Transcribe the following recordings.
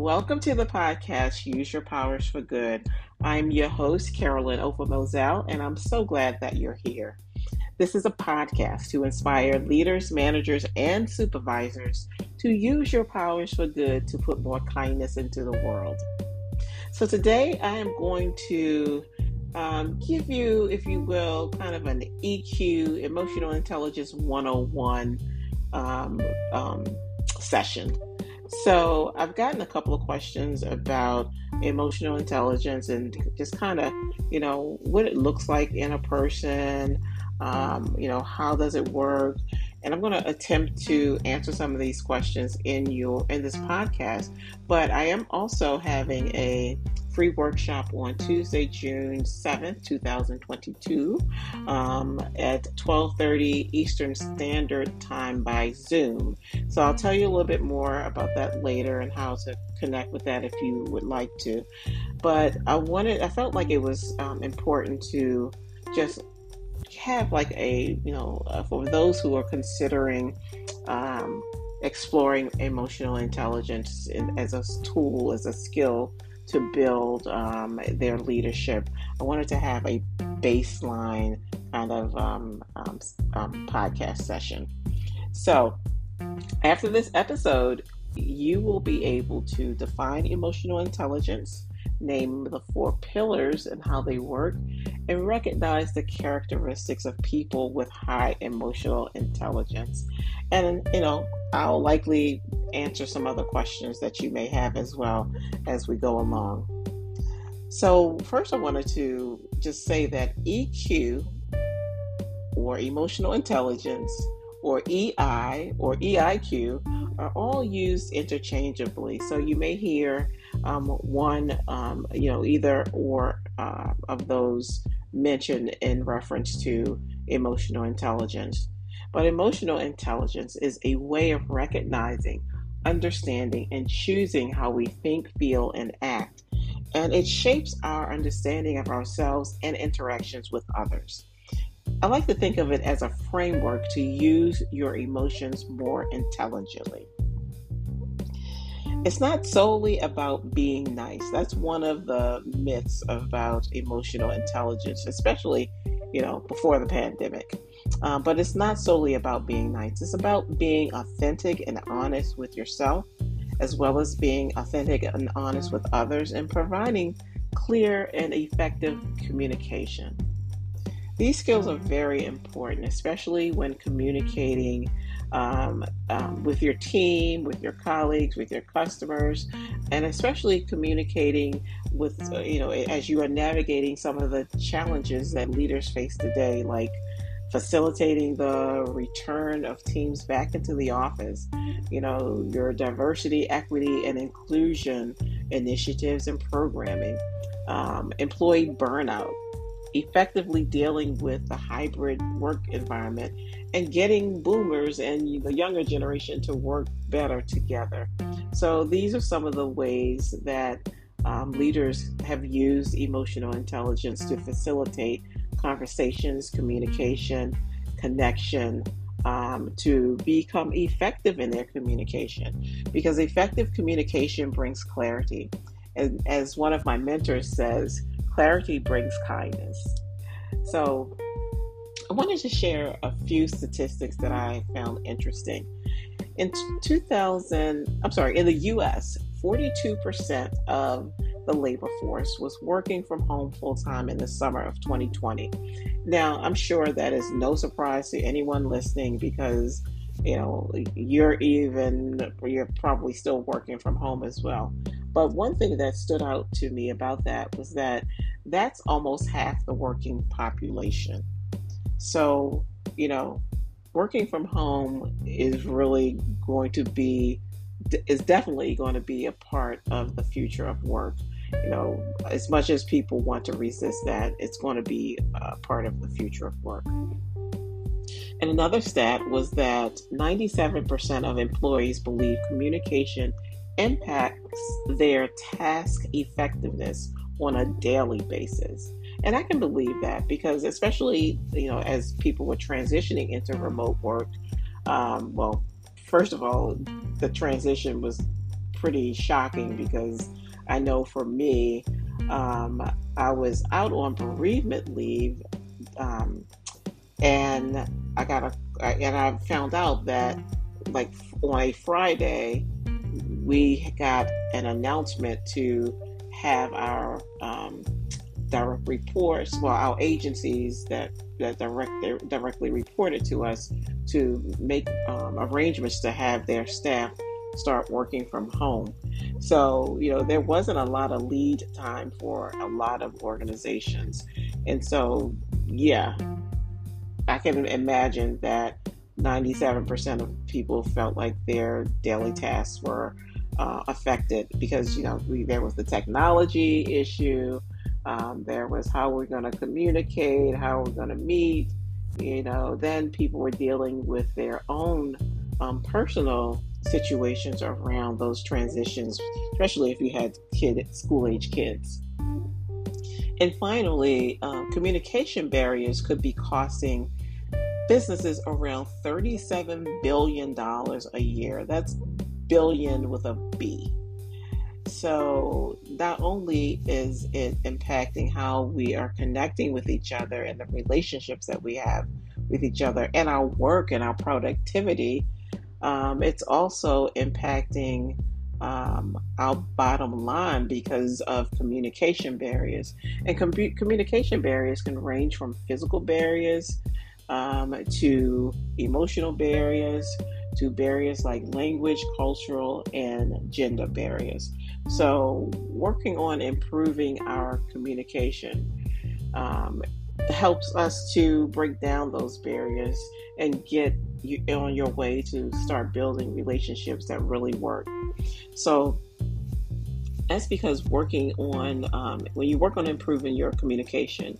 Welcome to the podcast, Use Your Powers for Good. I'm your host, Carolyn Ofa Moselle, and I'm so glad that you're here. This is a podcast to inspire leaders, managers, and supervisors to use your powers for good to put more kindness into the world. So, today I am going to um, give you, if you will, kind of an EQ, Emotional Intelligence 101 um, um, session. So I've gotten a couple of questions about emotional intelligence and just kind of, you know, what it looks like in a person, um, you know, how does it work? And I'm going to attempt to answer some of these questions in your in this podcast. But I am also having a free workshop on Tuesday, June 7th, 2022 um, at 12:30 Eastern Standard Time by Zoom. So I'll tell you a little bit more about that later and how to connect with that if you would like to. But I wanted, I felt like it was um, important to just have like a, you know, uh, for those who are considering um, exploring emotional intelligence in, as a tool, as a skill to build um, their leadership. I wanted to have a baseline kind of um, um, um, podcast session. So, after this episode, you will be able to define emotional intelligence, name the four pillars and how they work, and recognize the characteristics of people with high emotional intelligence. And, you know, I'll likely answer some other questions that you may have as well as we go along. So, first, I wanted to just say that EQ or emotional intelligence or EI or EIQ are all used interchangeably. So, you may hear um, one, um, you know, either or uh, of those mentioned in reference to emotional intelligence. But emotional intelligence is a way of recognizing, understanding, and choosing how we think, feel, and act. And it shapes our understanding of ourselves and interactions with others. I like to think of it as a framework to use your emotions more intelligently. It's not solely about being nice. That's one of the myths about emotional intelligence, especially, you know, before the pandemic. Uh, but it's not solely about being nice. It's about being authentic and honest with yourself, as well as being authentic and honest with others, and providing clear and effective communication. These skills are very important, especially when communicating um, um, with your team, with your colleagues, with your customers, and especially communicating with, uh, you know, as you are navigating some of the challenges that leaders face today, like facilitating the return of teams back into the office, you know, your diversity, equity, and inclusion initiatives and programming, um, employee burnout, effectively dealing with the hybrid work environment and getting boomers and the younger generation to work better together. So, these are some of the ways that um, leaders have used emotional intelligence to facilitate conversations, communication, connection, um, to become effective in their communication. Because effective communication brings clarity. And as one of my mentors says, clarity brings kindness. So, I wanted to share a few statistics that I found interesting. In 2000, I'm sorry, in the US, 42% of the labor force was working from home full time in the summer of 2020. Now, I'm sure that is no surprise to anyone listening because you know you're even you're probably still working from home as well. But one thing that stood out to me about that was that that's almost half the working population. So, you know, working from home is really going to be is definitely going to be a part of the future of work. You know, as much as people want to resist that, it's going to be a part of the future of work. And another stat was that 97% of employees believe communication impacts their task effectiveness on a daily basis. And I can believe that because, especially, you know, as people were transitioning into remote work, um, well, first of all, the transition was pretty shocking because I know for me, um, I was out on bereavement leave, um, and I got a and I found out that like on a Friday, we got an announcement to have our um, direct reports, well, our agencies that that direct, directly reported to us to make um, arrangements to have their staff start working from home. So, you know, there wasn't a lot of lead time for a lot of organizations. And so, yeah, I can imagine that 97% of people felt like their daily tasks were uh, affected because, you know, we, there was the technology issue. Um, there was how we're going to communicate, how we're going to meet. You know, then people were dealing with their own um, personal situations around those transitions, especially if you had kid school age kids. And finally, um, communication barriers could be costing businesses around $37 billion a year. That's billion with a B. So, not only is it impacting how we are connecting with each other and the relationships that we have with each other and our work and our productivity, um, it's also impacting um, our bottom line because of communication barriers. And com- communication barriers can range from physical barriers um, to emotional barriers to barriers like language, cultural, and gender barriers. So, working on improving our communication um, helps us to break down those barriers and get you on your way to start building relationships that really work. So that's because working on um, when you work on improving your communication,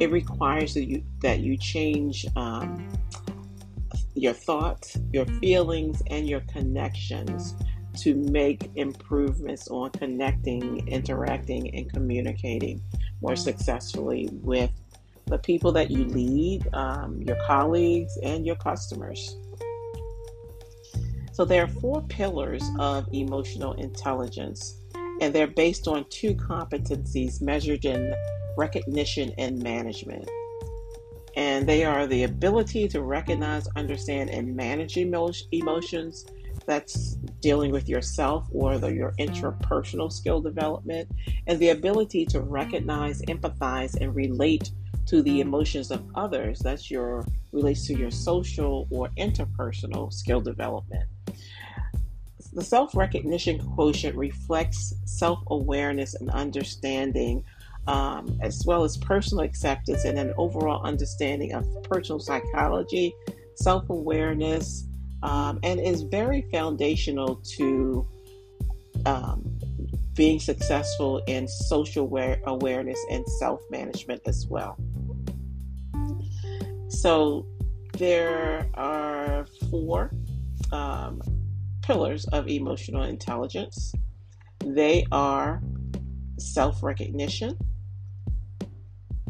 it requires that you that you change um, your thoughts, your feelings, and your connections to make improvements on connecting, interacting, and communicating more successfully with the people that you lead, um, your colleagues, and your customers. So, there are four pillars of emotional intelligence, and they're based on two competencies measured in recognition and management. And they are the ability to recognize, understand, and manage emo- emotions. That's dealing with yourself or the, your intrapersonal skill development, and the ability to recognize, empathize, and relate to the emotions of others. That's your relates to your social or interpersonal skill development. The self recognition quotient reflects self awareness and understanding, um, as well as personal acceptance and an overall understanding of personal psychology, self awareness, um, and is very foundational to um, being successful in social aware- awareness and self management as well. So there are four um, pillars of emotional intelligence. They are self recognition,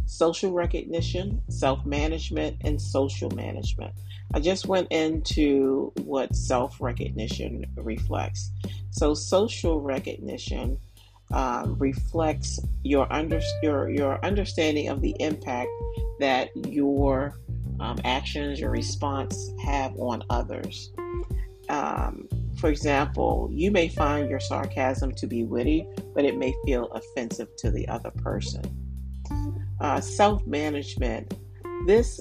social recognition, self management, and social management. I just went into what self recognition reflects. So, social recognition um, reflects your, under, your, your understanding of the impact that your um, actions, your response have on others. Um, for example, you may find your sarcasm to be witty, but it may feel offensive to the other person. Uh, Self management. This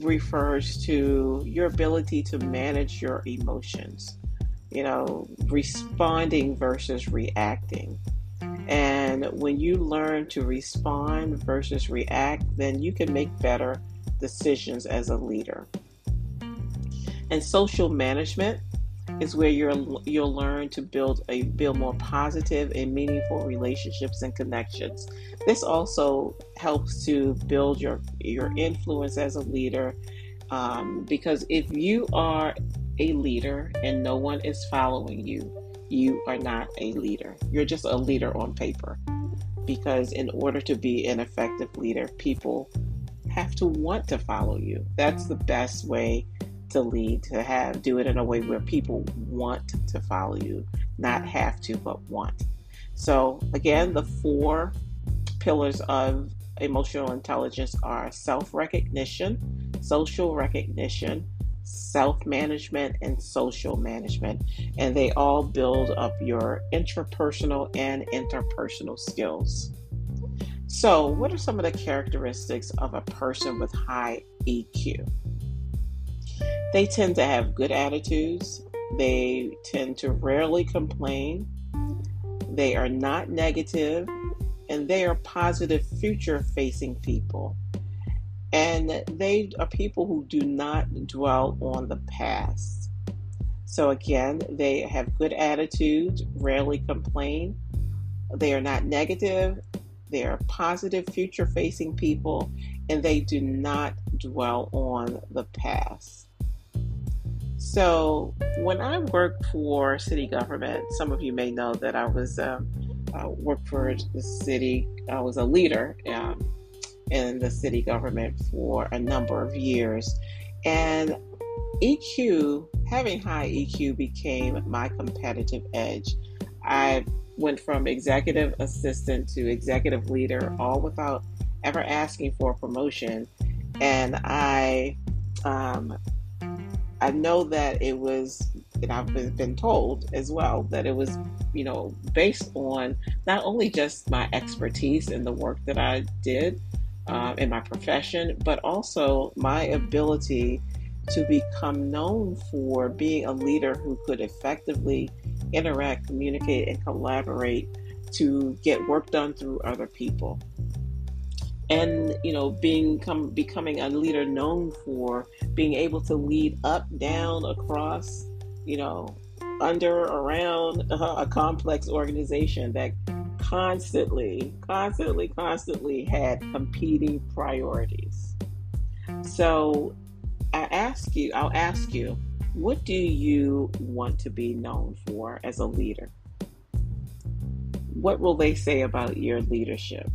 refers to your ability to manage your emotions, you know, responding versus reacting. And when you learn to respond versus react, then you can make better decisions as a leader. And social management is where you're you'll learn to build a build more positive and meaningful relationships and connections. This also helps to build your your influence as a leader, um, because if you are a leader and no one is following you, you are not a leader. You're just a leader on paper. Because in order to be an effective leader, people have to want to follow you. That's the mm. best way to lead, to have do it in a way where people want to follow you, not mm. have to, but want. So again, the four pillars of emotional intelligence are self-recognition, social recognition, self-management, and social management. And they all build up your intrapersonal and interpersonal skills. So, what are some of the characteristics of a person with high EQ? They tend to have good attitudes. They tend to rarely complain. They are not negative and they are positive future facing people. And they are people who do not dwell on the past. So, again, they have good attitudes, rarely complain. They are not negative. They are positive, future facing people, and they do not dwell on the past. So, when I worked for city government, some of you may know that I was um, uh, worked for the city. I was a leader um, in the city government for a number of years, and EQ, having high EQ, became my competitive edge. I went from executive assistant to executive leader, all without ever asking for a promotion, and I um, I know that it was, and I've been told as well that it was, you know, based on not only just my expertise in the work that I did uh, in my profession, but also my ability to become known for being a leader who could effectively interact, communicate, and collaborate to get work done through other people. And you know being come, becoming a leader known for being able to lead up down across you know under around a complex organization that constantly constantly constantly had competing priorities. So i ask you i'll ask you what do you want to be known for as a leader what will they say about your leadership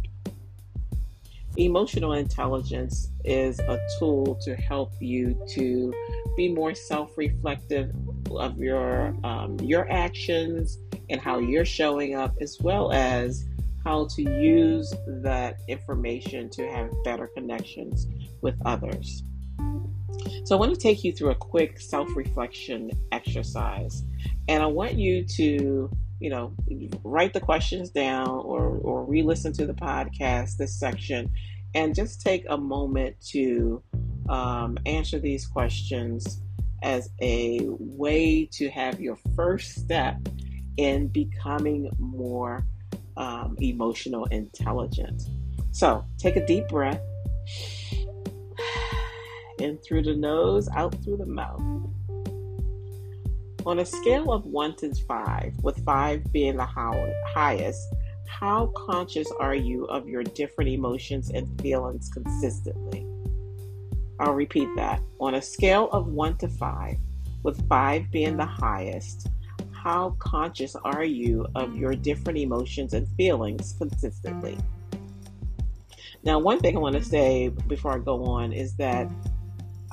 Emotional intelligence is a tool to help you to be more self-reflective of your um, your actions and how you're showing up, as well as how to use that information to have better connections with others. So, I want to take you through a quick self reflection exercise. And I want you to, you know, write the questions down or, or re listen to the podcast, this section, and just take a moment to um, answer these questions as a way to have your first step in becoming more um, emotional intelligent. So take a deep breath in through the nose, out through the mouth. On a scale of 1 to 5, with 5 being the highest, how conscious are you of your different emotions and feelings consistently? I'll repeat that. On a scale of 1 to 5, with 5 being the highest, how conscious are you of your different emotions and feelings consistently? Now, one thing I want to say before I go on is that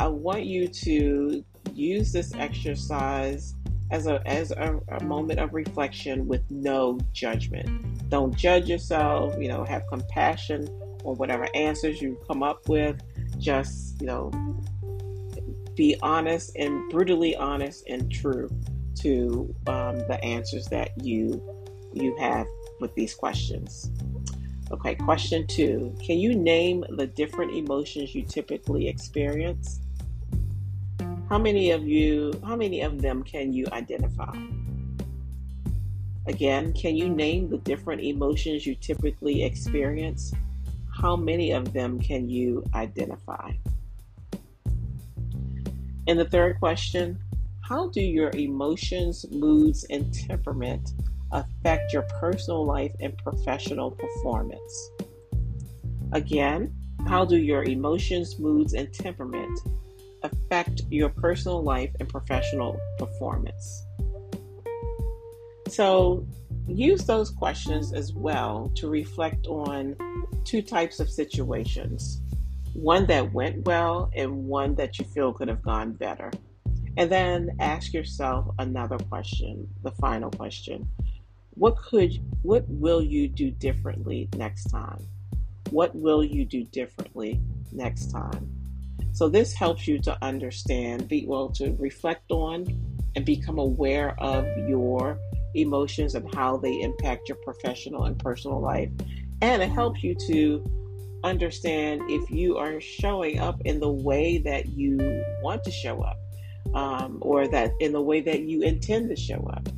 I want you to use this exercise as a as a, a moment of reflection with no judgment. Don't judge yourself, you know, have compassion on whatever answers you come up with. Just, you know, be honest and brutally honest and true to um, the answers that you you have with these questions. Okay, question two. Can you name the different emotions you typically experience? How many of you, how many of them can you identify? Again, can you name the different emotions you typically experience? How many of them can you identify? And the third question How do your emotions, moods, and temperament affect your personal life and professional performance? Again, how do your emotions, moods, and temperament affect your personal life and professional performance? So, use those questions as well to reflect on two types of situations one that went well and one that you feel could have gone better. And then ask yourself another question, the final question. What could what will you do differently next time? What will you do differently next time? So this helps you to understand, be well to reflect on and become aware of your emotions and how they impact your professional and personal life. And it helps you to understand if you are showing up in the way that you want to show up um, or that in the way that you intend to show up.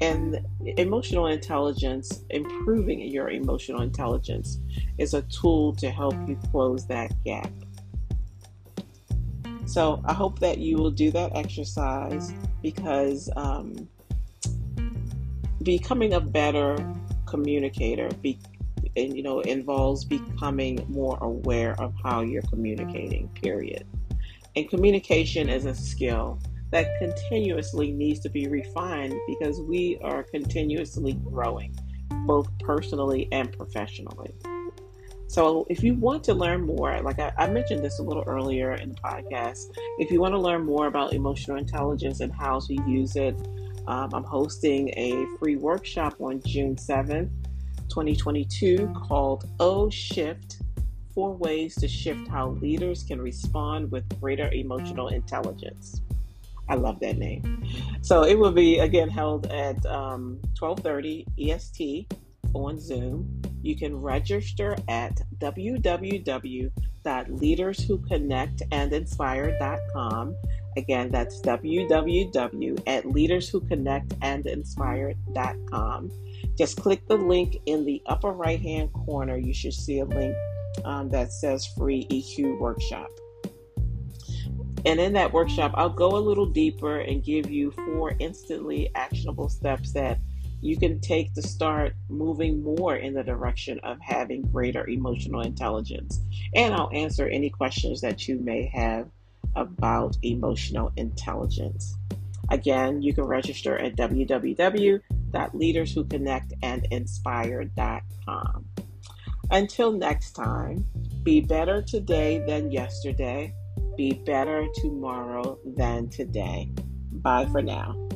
And emotional intelligence, improving your emotional intelligence, is a tool to help you close that gap. So I hope that you will do that exercise because um, becoming a better communicator be, and, you know involves becoming more aware of how you're communicating period. And communication is a skill that continuously needs to be refined because we are continuously growing both personally and professionally so if you want to learn more like I, I mentioned this a little earlier in the podcast if you want to learn more about emotional intelligence and how to use it um, I'm hosting a free workshop on June 7th, 2022, called O Shift Four Ways to Shift How Leaders Can Respond with Greater Emotional Intelligence. I love that name. So it will be again held at um, 12:30 EST on Zoom. You can register at www.leaderswhoconnectandinspire.com Again, that's www at leaderswhoconnectandinspire.com. Just click the link in the upper right hand corner. You should see a link um, that says free EQ workshop. And in that workshop, I'll go a little deeper and give you four instantly actionable steps that you can take to start moving more in the direction of having greater emotional intelligence. And I'll answer any questions that you may have about emotional intelligence. Again, you can register at www.leaderswhoconnectandinspire.com. Until next time, be better today than yesterday. Be better tomorrow than today. Bye for now.